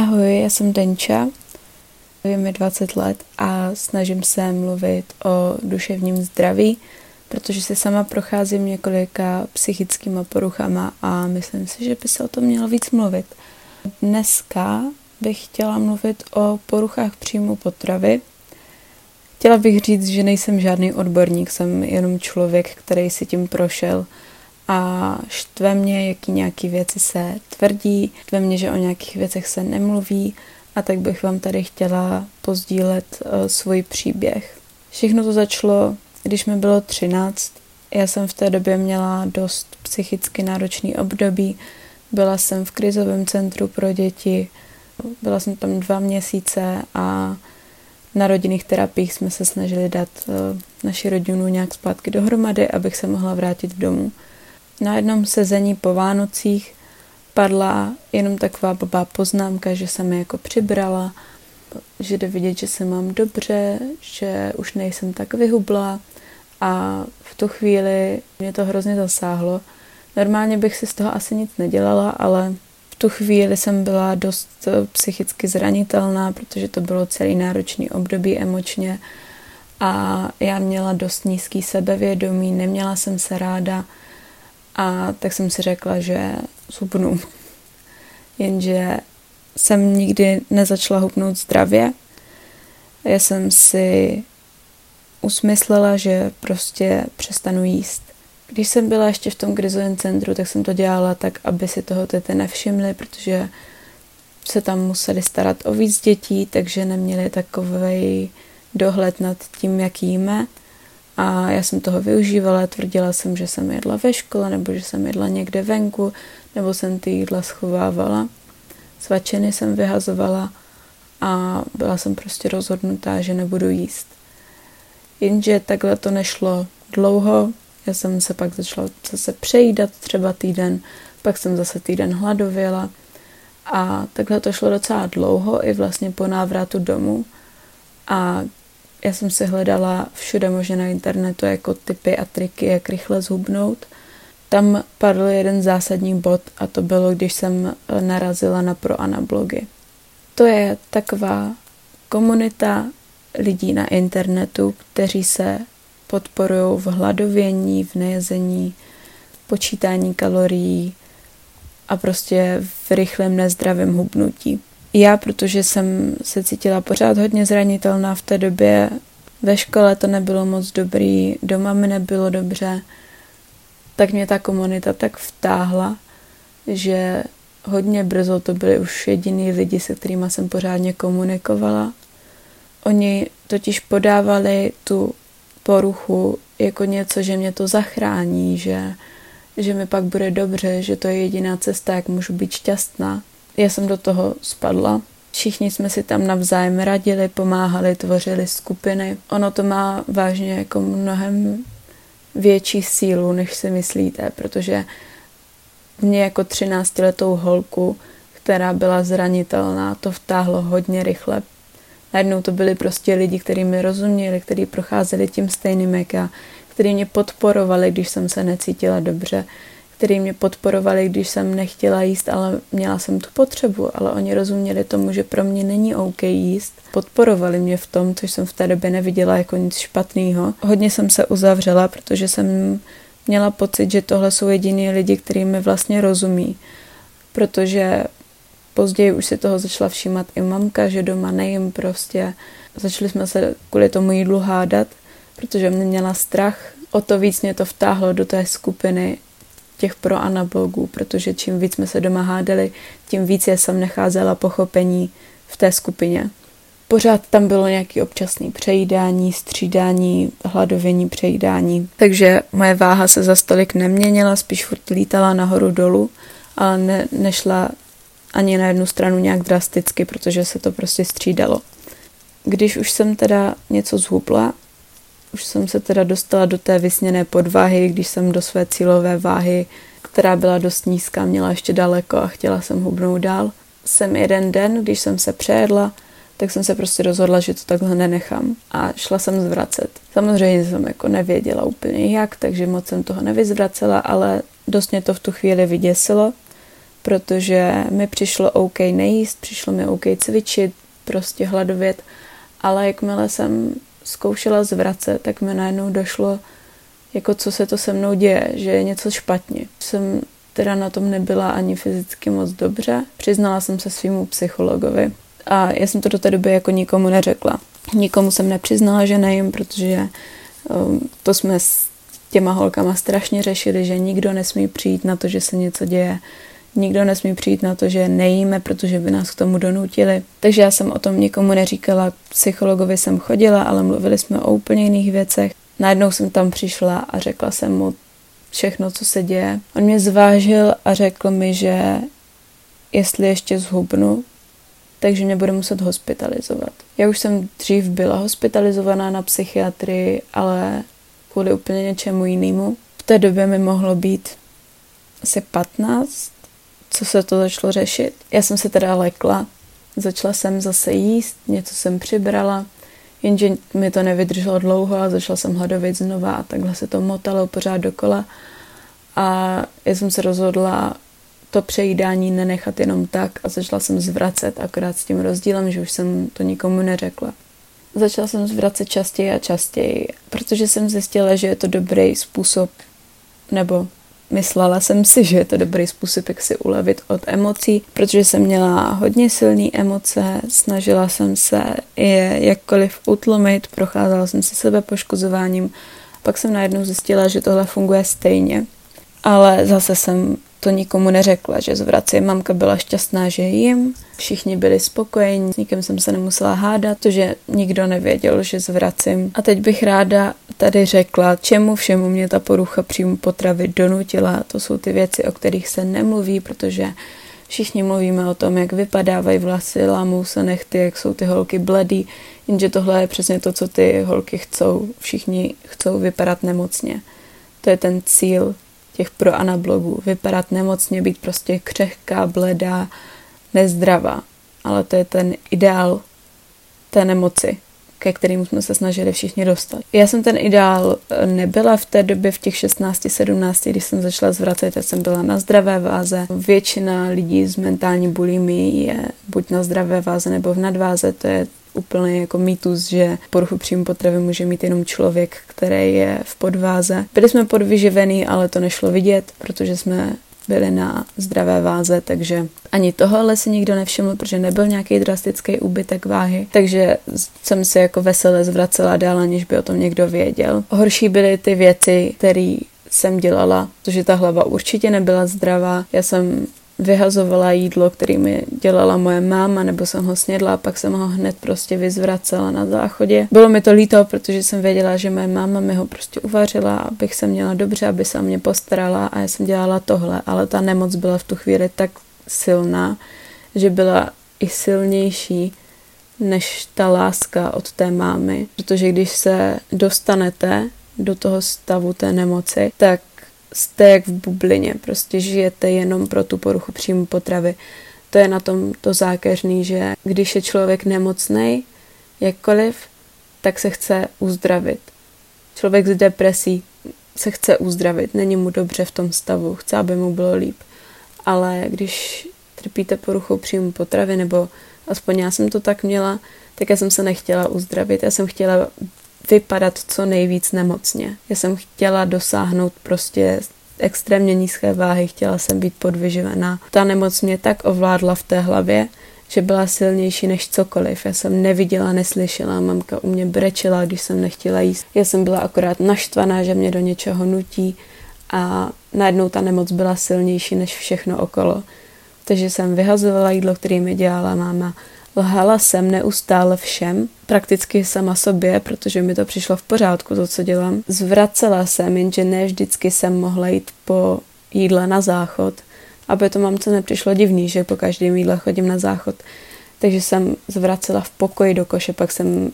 Ahoj, já jsem Denča, je mi 20 let a snažím se mluvit o duševním zdraví, protože si sama procházím několika psychickýma poruchama a myslím si, že by se o tom mělo víc mluvit. Dneska bych chtěla mluvit o poruchách příjmu potravy. Chtěla bych říct, že nejsem žádný odborník, jsem jenom člověk, který si tím prošel a štve mě, jaký nějaký věci se tvrdí, štve mě, že o nějakých věcech se nemluví a tak bych vám tady chtěla pozdílet uh, svůj příběh. Všechno to začalo, když mi bylo 13. Já jsem v té době měla dost psychicky náročný období. Byla jsem v krizovém centru pro děti, byla jsem tam dva měsíce a na rodinných terapiích jsme se snažili dát uh, naši rodinu nějak zpátky dohromady, abych se mohla vrátit domů. Na jednom sezení po Vánocích padla jenom taková blbá poznámka, že jsem jako přibrala, že jde vidět, že se mám dobře, že už nejsem tak vyhubla a v tu chvíli mě to hrozně zasáhlo. Normálně bych si z toho asi nic nedělala, ale v tu chvíli jsem byla dost eh, psychicky zranitelná, protože to bylo celý náročný období emočně. A já měla dost nízký sebevědomí, neměla jsem se ráda, a tak jsem si řekla, že zhubnu. Jenže jsem nikdy nezačala hubnout zdravě. Já jsem si usmyslela, že prostě přestanu jíst. Když jsem byla ještě v tom krizovém centru, tak jsem to dělala tak, aby si toho tety nevšimli, protože se tam museli starat o víc dětí, takže neměli takový dohled nad tím, jak jíme. A já jsem toho využívala, tvrdila jsem, že jsem jedla ve škole, nebo že jsem jedla někde venku, nebo jsem ty jídla schovávala. Svačiny jsem vyhazovala a byla jsem prostě rozhodnutá, že nebudu jíst. Jenže takhle to nešlo dlouho, já jsem se pak začala zase přejídat třeba týden, pak jsem zase týden hladověla a takhle to šlo docela dlouho i vlastně po návratu domů. A já jsem si hledala všude možně na internetu jako typy a triky, jak rychle zhubnout. Tam padl jeden zásadní bod a to bylo, když jsem eh, narazila na pro blogy. To je taková komunita lidí na internetu, kteří se podporují v hladovění, v nejezení, počítání kalorií a prostě v rychlém nezdravém hubnutí. Já, protože jsem se cítila pořád hodně zranitelná v té době, ve škole to nebylo moc dobrý, doma mi nebylo dobře, tak mě ta komunita tak vtáhla, že hodně brzo to byli už jediný lidi, se kterými jsem pořádně komunikovala. Oni totiž podávali tu poruchu jako něco, že mě to zachrání, že, že mi pak bude dobře, že to je jediná cesta, jak můžu být šťastná. Já jsem do toho spadla. Všichni jsme si tam navzájem radili, pomáhali, tvořili skupiny. Ono to má vážně jako mnohem větší sílu, než si myslíte, protože mě jako 13-letou holku, která byla zranitelná, to vtáhlo hodně rychle. Najednou to byli prostě lidi, kteří mi rozuměli, kteří procházeli tím stejným jak já, kteří mě podporovali, když jsem se necítila dobře, který mě podporovali, když jsem nechtěla jíst, ale měla jsem tu potřebu, ale oni rozuměli tomu, že pro mě není OK jíst. Podporovali mě v tom, což jsem v té době neviděla jako nic špatného. Hodně jsem se uzavřela, protože jsem měla pocit, že tohle jsou jediní lidi, kteří mi vlastně rozumí. Protože později už si toho začala všímat i mamka, že doma nejím prostě. Začali jsme se kvůli tomu jídlu hádat, protože mě měla strach. O to víc mě to vtáhlo do té skupiny těch pro anablogů, protože čím víc jsme se doma hádali, tím víc jsem necházela pochopení v té skupině. Pořád tam bylo nějaké občasné přejídání, střídání, hladovění, přejídání. Takže moje váha se za stolik neměnila, spíš furt lítala nahoru dolů, ale ne, nešla ani na jednu stranu nějak drasticky, protože se to prostě střídalo. Když už jsem teda něco zhubla, už jsem se teda dostala do té vysněné podváhy, když jsem do své cílové váhy, která byla dost nízká, měla ještě daleko a chtěla jsem hubnout dál. Jsem jeden den, když jsem se přejedla, tak jsem se prostě rozhodla, že to takhle nenechám a šla jsem zvracet. Samozřejmě jsem jako nevěděla úplně jak, takže moc jsem toho nevyzvracela, ale dost mě to v tu chvíli vyděsilo, protože mi přišlo OK nejíst, přišlo mi OK cvičit, prostě hladovět, ale jakmile jsem zkoušela zvracet, tak mi najednou došlo, jako co se to se mnou děje, že je něco špatně. Jsem teda na tom nebyla ani fyzicky moc dobře. Přiznala jsem se svýmu psychologovi a já jsem to do té doby jako nikomu neřekla. Nikomu jsem nepřiznala, že nejím, protože um, to jsme s těma holkama strašně řešili, že nikdo nesmí přijít na to, že se něco děje. Nikdo nesmí přijít na to, že nejíme, protože by nás k tomu donutili. Takže já jsem o tom nikomu neříkala. Psychologovi jsem chodila, ale mluvili jsme o úplně jiných věcech. Najednou jsem tam přišla a řekla jsem mu všechno, co se děje. On mě zvážil a řekl mi, že jestli ještě zhubnu, takže mě bude muset hospitalizovat. Já už jsem dřív byla hospitalizovaná na psychiatrii, ale kvůli úplně něčemu jinému. V té době mi mohlo být asi 15, co se to začalo řešit. Já jsem se teda lekla, začala jsem zase jíst, něco jsem přibrala, jenže mi to nevydrželo dlouho a začala jsem hladovit znova a takhle se to motalo pořád dokola. A já jsem se rozhodla to přejídání nenechat jenom tak a začala jsem zvracet, akorát s tím rozdílem, že už jsem to nikomu neřekla. Začala jsem zvracet častěji a častěji, protože jsem zjistila, že je to dobrý způsob, nebo myslela jsem si, že je to dobrý způsob, jak si ulevit od emocí, protože jsem měla hodně silné emoce, snažila jsem se je jakkoliv utlumit, procházela jsem se sebe poškozováním, pak jsem najednou zjistila, že tohle funguje stejně. Ale zase jsem to nikomu neřekla, že zvracím. Mamka byla šťastná, že jim, všichni byli spokojení, s nikým jsem se nemusela hádat, to, že nikdo nevěděl, že zvracím. A teď bych ráda tady řekla, čemu všemu mě ta porucha příjmu potravy donutila. To jsou ty věci, o kterých se nemluví, protože všichni mluvíme o tom, jak vypadávají vlasy, lámou se nechty, jak jsou ty holky bledý, jenže tohle je přesně to, co ty holky chcou. Všichni chcou vypadat nemocně. To je ten cíl těch pro anablogů. Vypadat nemocně, být prostě křehká, bledá, nezdravá. Ale to je ten ideál té nemoci, ke kterému jsme se snažili všichni dostat. Já jsem ten ideál eh, nebyla v té době, v těch 16-17, když jsem začala zvracet, já jsem byla na zdravé váze. Většina lidí s mentální bulimií je buď na zdravé váze nebo v nadváze, to je úplně jako mýtus, že poruchu příjmu potravy může mít jenom člověk, který je v podváze. Byli jsme podvyživený, ale to nešlo vidět, protože jsme byli na zdravé váze, takže ani tohle si nikdo nevšiml, protože nebyl nějaký drastický úbytek váhy, takže jsem se jako veselé zvracela dál, aniž by o tom někdo věděl. Horší byly ty věci, které jsem dělala, protože ta hlava určitě nebyla zdravá. Já jsem vyhazovala jídlo, který mi dělala moje máma, nebo jsem ho snědla a pak jsem ho hned prostě vyzvracela na záchodě. Bylo mi to líto, protože jsem věděla, že moje máma mi ho prostě uvařila, abych se měla dobře, aby se o mě postarala a já jsem dělala tohle, ale ta nemoc byla v tu chvíli tak silná, že byla i silnější než ta láska od té mámy, protože když se dostanete do toho stavu té nemoci, tak jste jak v bublině, prostě žijete jenom pro tu poruchu příjmu potravy. To je na tom to zákeřný, že když je člověk nemocný, jakkoliv, tak se chce uzdravit. Člověk s depresí se chce uzdravit, není mu dobře v tom stavu, chce, aby mu bylo líp. Ale když trpíte poruchou příjmu potravy, nebo aspoň já jsem to tak měla, tak já jsem se nechtěla uzdravit. Já jsem chtěla vypadat co nejvíc nemocně. Já jsem chtěla dosáhnout prostě extrémně nízké váhy, chtěla jsem být podvyživená. Ta nemoc mě tak ovládla v té hlavě, že byla silnější než cokoliv. Já jsem neviděla, neslyšela, mamka u mě brečela, když jsem nechtěla jíst. Já jsem byla akorát naštvaná, že mě do něčeho nutí a najednou ta nemoc byla silnější než všechno okolo. Takže jsem vyhazovala jídlo, které mi dělala máma Lhala jsem neustále všem, prakticky sama sobě, protože mi to přišlo v pořádku, to, co dělám. Zvracela jsem, jenže ne vždycky jsem mohla jít po jídle na záchod, aby to mamce nepřišlo divný, že po každém jídle chodím na záchod. Takže jsem zvracela v pokoji do koše, pak jsem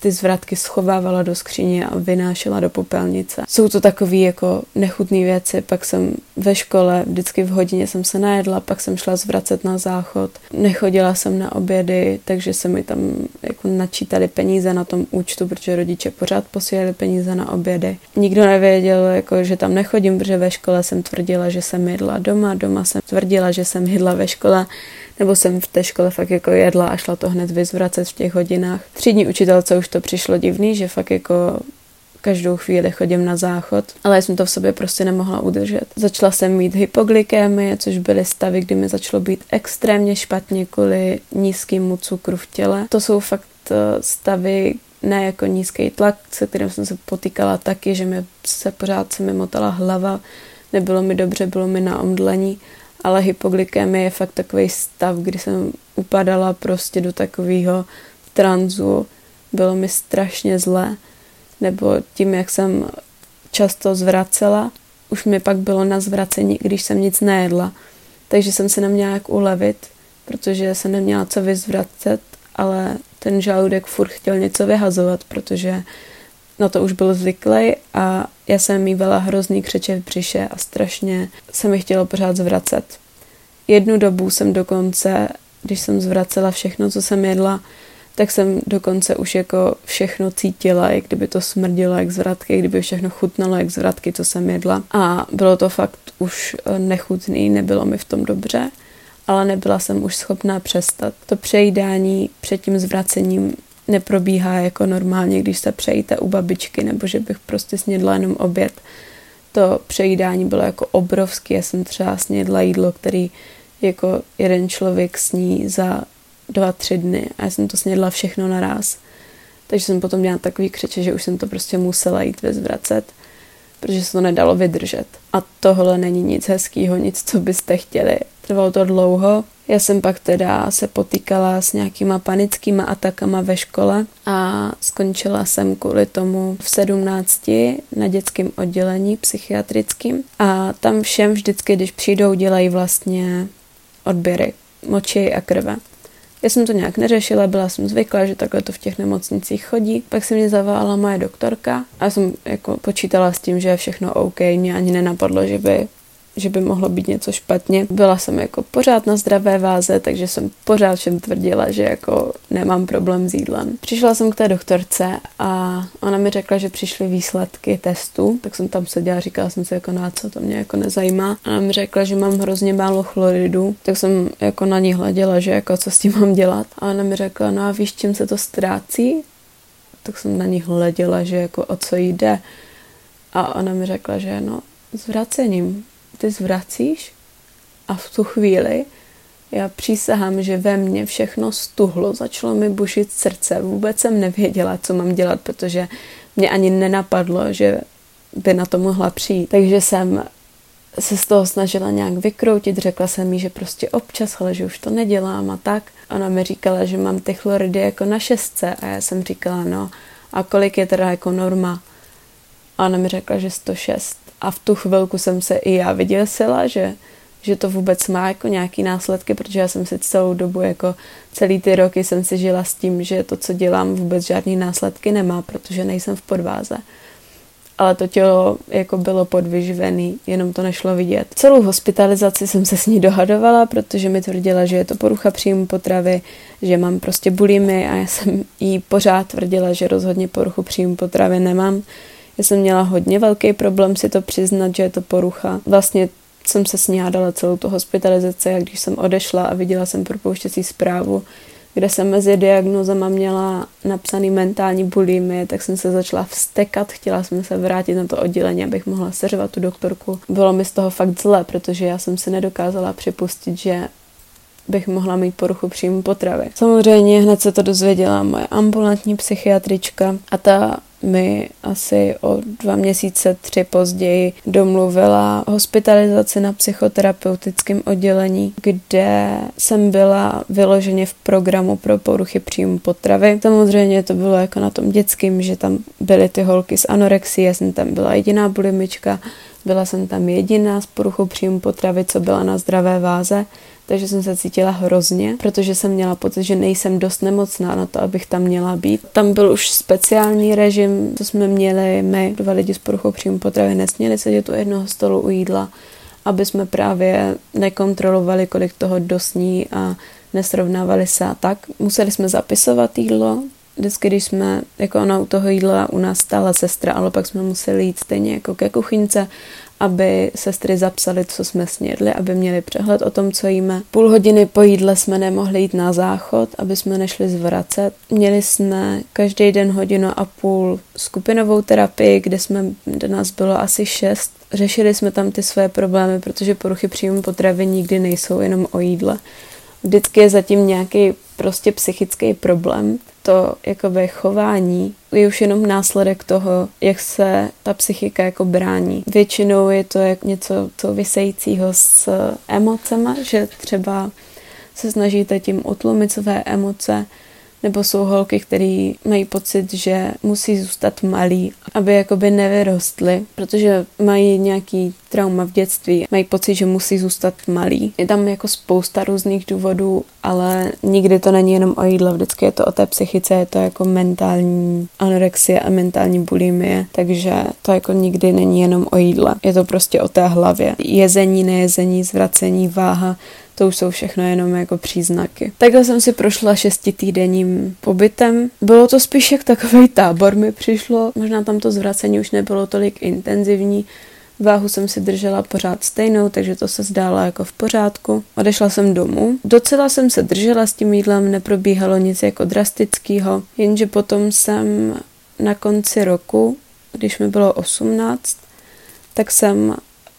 ty zvratky schovávala do skříně a vynášela do popelnice. Jsou to takové jako nechutné věci, pak jsem ve škole, vždycky v hodině jsem se najedla, pak jsem šla zvracet na záchod. Nechodila jsem na obědy, takže se mi tam jako načítali peníze na tom účtu, protože rodiče pořád posílali peníze na obědy. Nikdo nevěděl, jako, že tam nechodím, protože ve škole jsem tvrdila, že jsem jedla doma, doma jsem tvrdila, že jsem jedla ve škole, nebo jsem v té škole fakt jako jedla a šla to hned vyzvracet v těch hodinách. Třídní učitelce už to přišlo divný, že fakt jako každou chvíli chodím na záchod, ale já jsem to v sobě prostě nemohla udržet. Začala jsem mít hypoglykémie, což byly stavy, kdy mi začalo být extrémně špatně kvůli nízkému cukru v těle. To jsou fakt eh, stavy, ne jako nízký tlak, se kterým jsem se potýkala taky, že mi se pořád se mi motala hlava, nebylo mi dobře, bylo mi na omdlení, ale hypoglykémie je fakt takový stav, kdy jsem upadala prostě do takového tranzu, bylo mi strašně zlé, nebo tím, jak jsem často zvracela, už mi pak bylo na zvracení, když jsem nic nejedla, takže jsem se neměla jak ulevit, protože jsem neměla co vyzvracet, ale ten žaludek furt chtěl něco vyhazovat, protože na to už byl zvyklý a já jsem mývala hrozný křeče v břiše a strašně se mi chtělo pořád zvracet. Jednu dobu jsem dokonce, když jsem zvracela všechno, co jsem jedla, tak jsem dokonce už jako všechno cítila, jak kdyby to smrdilo jak zvratky, kdyby všechno chutnalo jak zvratky, co jsem jedla. A bylo to fakt už eh, nechutný, nebylo mi v tom dobře, ale nebyla jsem už schopná přestat. To přejídání před tím zvracením neprobíhá jako normálně, když se přejíte u babičky, nebo že bych prostě snědla jenom oběd. To přejídání bylo jako obrovský. Já jsem třeba snědla jídlo, který jako jeden člověk sní za dva, tři dny a já jsem to snědla všechno naraz. Takže jsem potom měla takový křeče, že už jsem to prostě musela jít vyzvracet, protože se to nedalo vydržet. A tohle není nic hezkého, nic, co byste chtěli. Trvalo to dlouho. Já jsem pak teda se potýkala s nějakýma panickýma atakama ve škole a skončila jsem kvůli tomu v sedmnácti na dětském oddělení psychiatrickým a tam všem vždycky, když přijdou, dělají vlastně odběry moči a krve. Já jsem to nějak neřešila, byla jsem zvyklá, že takhle to v těch nemocnicích chodí. Pak se mě zavolala moje doktorka a jsem jako počítala s tím, že je všechno OK. Mě ani nenapadlo, že by že by mohlo být něco špatně. Byla jsem jako pořád na zdravé váze, takže jsem pořád všem tvrdila, že jako nemám problém s jídlem. Přišla jsem k té doktorce a ona mi řekla, že přišly výsledky testu, tak jsem tam seděla říkala jsem si jako na no co, to mě jako nezajímá. A ona mi řekla, že mám hrozně málo chloridu, tak jsem jako na ní hleděla, že jako co s tím mám dělat. A ona mi řekla, no a víš, čím se to ztrácí? Tak jsem na ní hleděla, že jako o co jde. A ona mi řekla, že no, zvracením ty zvracíš a v tu chvíli já přísahám, že ve mně všechno stuhlo, začalo mi bušit srdce, vůbec jsem nevěděla, co mám dělat, protože mě ani nenapadlo, že by na to mohla přijít. Takže jsem se z toho snažila nějak vykroutit, řekla jsem mi, že prostě občas, ale že už to nedělám a tak. Ona mi říkala, že mám ty chloridy jako na šestce a já jsem říkala, no a kolik je teda jako norma? A ona mi řekla, že 106. A v tu chvilku jsem se i já vyděsila, že, že to vůbec má jako nějaký následky, protože já jsem si celou dobu, jako celý ty roky jsem si žila s tím, že to, co dělám, vůbec žádný následky nemá, protože nejsem v podváze. Ale to tělo jako bylo podvyživený, jenom to nešlo vidět. Celou hospitalizaci jsem se s ní dohadovala, protože mi tvrdila, že je to porucha příjmu potravy, že mám prostě bulimy a já jsem jí pořád tvrdila, že rozhodně poruchu příjmu potravy nemám, já jsem měla hodně velký problém si to přiznat, že je to porucha. Vlastně jsem se sňádala celou tu hospitalizaci a když jsem odešla a viděla jsem propouštěcí zprávu, kde jsem mezi diagnozama měla napsaný mentální bulimie, tak jsem se začala vstekat, chtěla jsem se vrátit na to oddělení, abych mohla seřvat tu doktorku. Bylo mi z toho fakt zle, protože já jsem si nedokázala připustit, že bych mohla mít poruchu příjmu potravy. Samozřejmě hned se to dozvěděla moje ambulantní psychiatrička a ta mi asi o dva měsíce, tři později domluvila hospitalizaci na psychoterapeutickém oddělení, kde jsem byla vyloženě v programu pro poruchy příjmu potravy. Samozřejmě to bylo jako na tom dětským, že tam byly ty holky s anorexí, já jsem tam byla jediná bulimička, Byla jsem tam jediná s poruchou příjmu potravy, co byla na zdravé váze, takže jsem se cítila hrozně, protože jsem měla pocit, že nejsem dost nemocná na to, abych tam měla být. Tam byl už speciální režim, co jsme měli my, dva lidi s poruchou příjmu potravy, nesměli sedět u jednoho stolu u jídla, aby jsme právě nekontrolovali, kolik toho dosní a nesrovnávali se a tak. Museli jsme zapisovat jídlo, vždycky, když jsme, jako ona u toho jídla u nás stála sestra, ale pak jsme museli jít stejně jako ke kuchyňce, aby sestry zapsali, co jsme snědli, aby měli přehled o tom, co jíme. Půl hodiny po jídle jsme nemohli jít na záchod, aby jsme nešli zvracet. Měli jsme každý den hodinu a půl skupinovou terapii, kde jsme, kde nás bylo asi šest. Řešili jsme tam ty své problémy, protože poruchy příjmu potravy nikdy nejsou jenom o jídle. Vždycky je zatím nějaký prostě psychický problém. To jakoby chování je už jenom následek toho, jak se ta psychika jako brání. Většinou je to jak něco souvisejícího s emocema, že třeba se snažíte tím utlumit své emoce, nebo jsou holky, které mají pocit, že musí zůstat malí, aby jakoby nevyrostly, protože mají nějaký trauma v dětství, mají pocit, že musí zůstat malí. Je tam jako spousta různých důvodů, ale nikdy to není jenom o jídle, vždycky je to o té psychice, je to jako mentální anorexie a mentální bulimie, takže to jako nikdy není jenom o jídle. Je to prostě o té hlavě. Jezení, nejezení, zvracení, váha, to už jsou všechno jenom jako příznaky. Takhle jsem si prošla šestitýdenním pobytem. Bylo to spíš jak takový tábor mi přišlo, možná tam to zvracení už nebylo tolik intenzivní, Váhu jsem si držela pořád stejnou, takže to se zdálo jako v pořádku. Odešla jsem domů. Docela jsem se držela s tím jídlem, neprobíhalo nic jako drastického, jenže potom jsem na konci roku, když mi bylo 18, tak jsem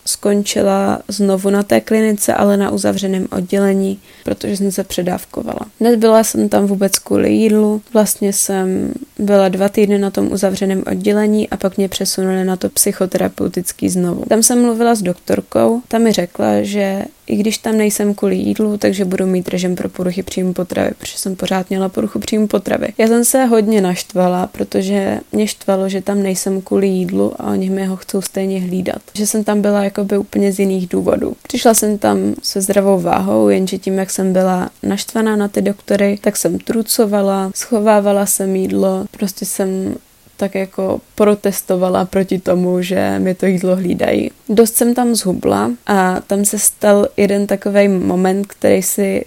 skončila znovu na té klinice, ale na uzavřeném oddělení, protože jsem se předávkovala. Nebyla jsem tam vůbec kvůli jídlu, vlastně jsem byla dva týdny na tom uzavřeném oddělení a pak mě přesunuli na to psychoterapeutický znovu. Tam jsem mluvila s doktorkou, ta mi řekla, že i když tam nejsem kvůli jídlu, takže budu mít režim pro poruchy příjmu potravy, protože jsem pořád měla poruchu příjmu potravy. Já jsem se hodně naštvala, protože mě štvalo, že tam nejsem kvůli jídlu a oni mi ho chcou stejně hlídat. Že jsem tam byla jakoby úplně z jiných důvodů. Přišla jsem tam se zdravou váhou, jenže tím, jak jsem byla naštvaná na ty doktory, tak jsem trucovala, schovávala jsem jídlo, prostě jsem tak jako protestovala proti tomu, že mi to jídlo hlídají. Dost jsem tam zhubla a tam se stal jeden takový moment, který si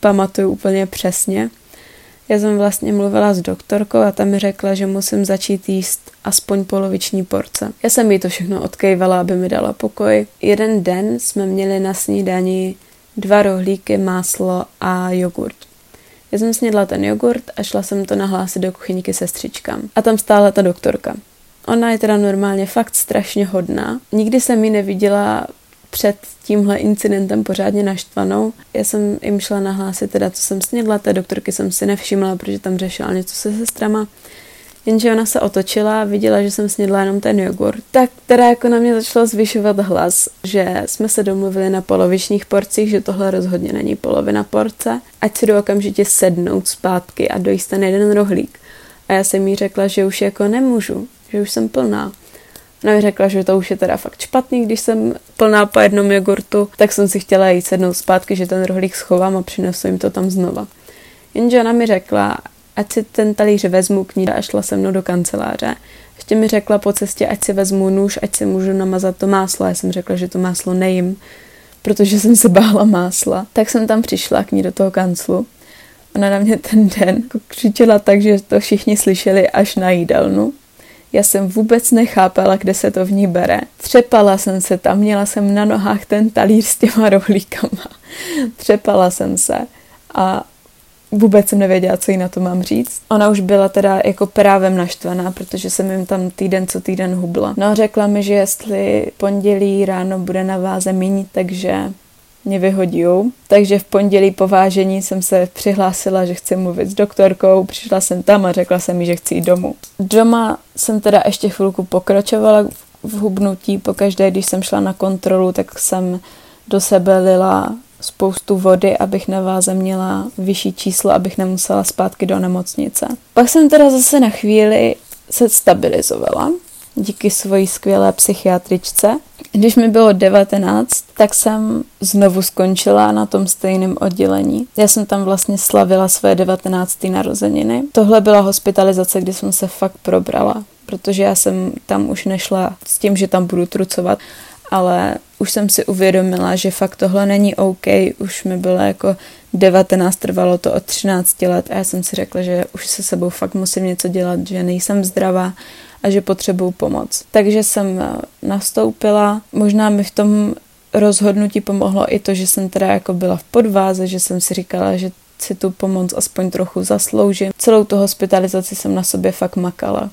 pamatuju úplně přesně. Já jsem vlastně mluvila s doktorkou a ta mi řekla, že musím začít jíst aspoň poloviční porce. Já jsem jí to všechno odkejvala, aby mi dala pokoj. Jeden den jsme měli na snídani dva rohlíky, máslo a jogurt. Já jsem snědla ten jogurt a šla jsem to nahlásit do kuchyňky sestřičkám. A tam stála ta doktorka. Ona je teda normálně fakt strašně hodná. Nikdy jsem ji neviděla před tímhle incidentem pořádně naštvanou. Já jsem jim šla nahlásit teda, co jsem snědla, té doktorky jsem si nevšimla, protože tam řešila něco se sestrama. Jenže ona se otočila a viděla, že jsem snědla jenom ten jogurt. Tak teda jako na mě začalo zvyšovat hlas, že jsme se domluvili na polovičních porcích, že tohle rozhodně není polovina porce. Ať si jdu okamžitě sednout zpátky a dojíst ten jeden rohlík. A já jsem jí řekla, že už jako nemůžu, že už jsem plná. Ona mi řekla, že to už je teda fakt špatný, když jsem plná po jednom jogurtu, tak jsem si chtěla jít sednout zpátky, že ten rohlík schovám a přinesu jim to tam znova. Jenže ona mi řekla, ať si ten talíř vezmu k ní a šla se mnou do kanceláře. Ještě mi řekla po cestě, ať si vezmu nůž, ať si můžu namazat to máslo. Já jsem řekla, že to máslo nejím, protože jsem se bála másla. Tak jsem tam přišla k ní do toho kanclu. Ona na mě ten den křičela tak, že to všichni slyšeli až na jídelnu. Já jsem vůbec nechápala, kde se to v ní bere. Třepala jsem se tam, měla jsem na nohách ten talíř s těma rohlíkama. Třepala jsem se a vůbec jsem nevěděla, co jí na to mám říct. Ona už byla teda jako právem naštvaná, protože jsem jim tam týden co týden hubla. No a řekla mi, že jestli pondělí ráno bude na váze míň, takže mě vyhodí. Takže v pondělí po vážení jsem se přihlásila, že chci mluvit s doktorkou, přišla jsem tam a řekla jsem mi, že chci jít domů. Doma jsem teda ještě chvilku pokračovala v hubnutí, pokaždé, když jsem šla na kontrolu, tak jsem do sebe lila spoustu vody, abych na váze měla vyšší číslo, abych nemusela zpátky do nemocnice. Pak jsem teda zase na chvíli se stabilizovala díky svojí skvělé psychiatričce Když mi bylo 19, tak jsem znovu skončila na tom stejném oddělení. Já jsem tam vlastně slavila své 19. narozeniny. Tohle byla hospitalizace, kdy jsem se fakt probrala, protože já jsem tam už nešla s tím, že tam budu trucovat, ale už jsem si uvědomila, že fakt tohle není OK, už mi bylo jako 19, trvalo to od 13 let a já jsem si řekla, že už se sebou fakt musím něco dělat, že nejsem zdravá a že potřebuju pomoc. Takže jsem eh, nastoupila, možná mi v tom rozhodnutí pomohlo i to, že jsem teda jako byla v podváze, že jsem si říkala, že si tu pomoc aspoň trochu zasloužím. Celou tu hospitalizaci jsem na sobě fakt makala.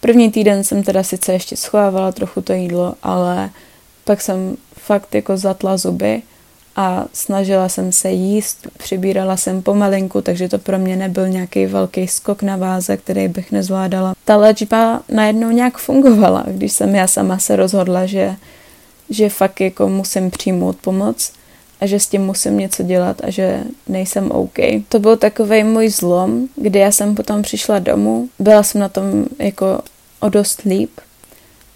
První týden jsem teda sice ještě schovávala trochu to jídlo, ale pak jsem fakt jako zatla zuby a snažila jsem se jíst, přibírala jsem pomalinku, takže to pro mě nebyl nějaký velký skok na váze, který bych nezvládala. Ta léčba najednou nějak fungovala, když jsem já sama se rozhodla, že, že fakt jako musím přijmout pomoc a že s tím musím něco dělat a že nejsem OK. To byl takový můj zlom, kdy já jsem potom přišla domů, byla jsem na tom jako o dost líp.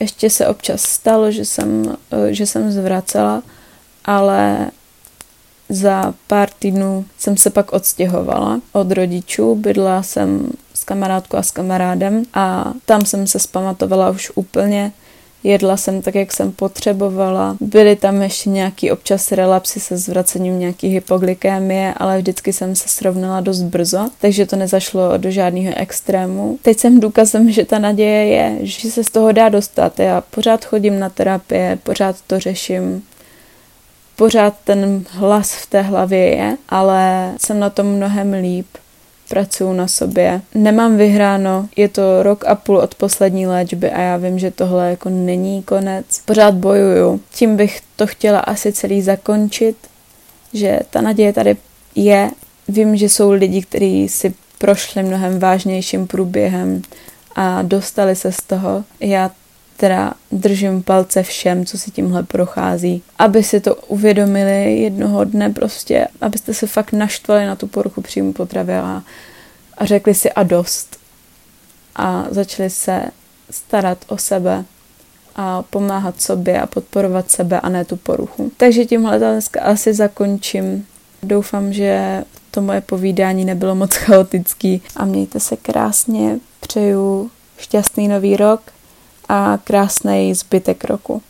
Ještě se občas stalo, že jsem, že jsem zvracela, ale za pár týdnů jsem se pak odstěhovala od rodičů, bydla jsem s kamarádkou a s kamarádem a tam jsem se zpamatovala už úplně. Jedla jsem tak, jak jsem potřebovala. Byly tam ještě nějaký občas relapsy se zvracením nějaký hypoglykémie, ale vždycky jsem se srovnala dost brzo, takže to nezašlo do žádného extrému. Teď jsem důkazem, že ta naděje je, že se z toho dá dostat. Já pořád chodím na terapie, pořád to řeším, pořád ten hlas v té hlavě je, ale jsem na tom mnohem líp. Pracuju na sobě. Nemám vyhráno, je to rok a půl od poslední léčby a já vím, že tohle jako není konec. Pořád bojuju. Tím bych to chtěla asi celý zakončit, že ta naděje tady je. Vím, že jsou lidi, kteří si prošli mnohem vážnějším průběhem a dostali se z toho. Já teda držím palce všem, co si tímhle prochází, aby si to uvědomili jednoho dne prostě, abyste se fakt naštvali na tu poruchu příjmu potravy a, a řekli si a dost. A začali se starat o sebe a pomáhat sobě a podporovat sebe a ne tu poruchu. Takže tímhle dneska asi zakončím. Doufám, že to moje povídání nebylo moc chaotický a mějte se krásně. Přeju šťastný nový rok a krásný zbytek roku.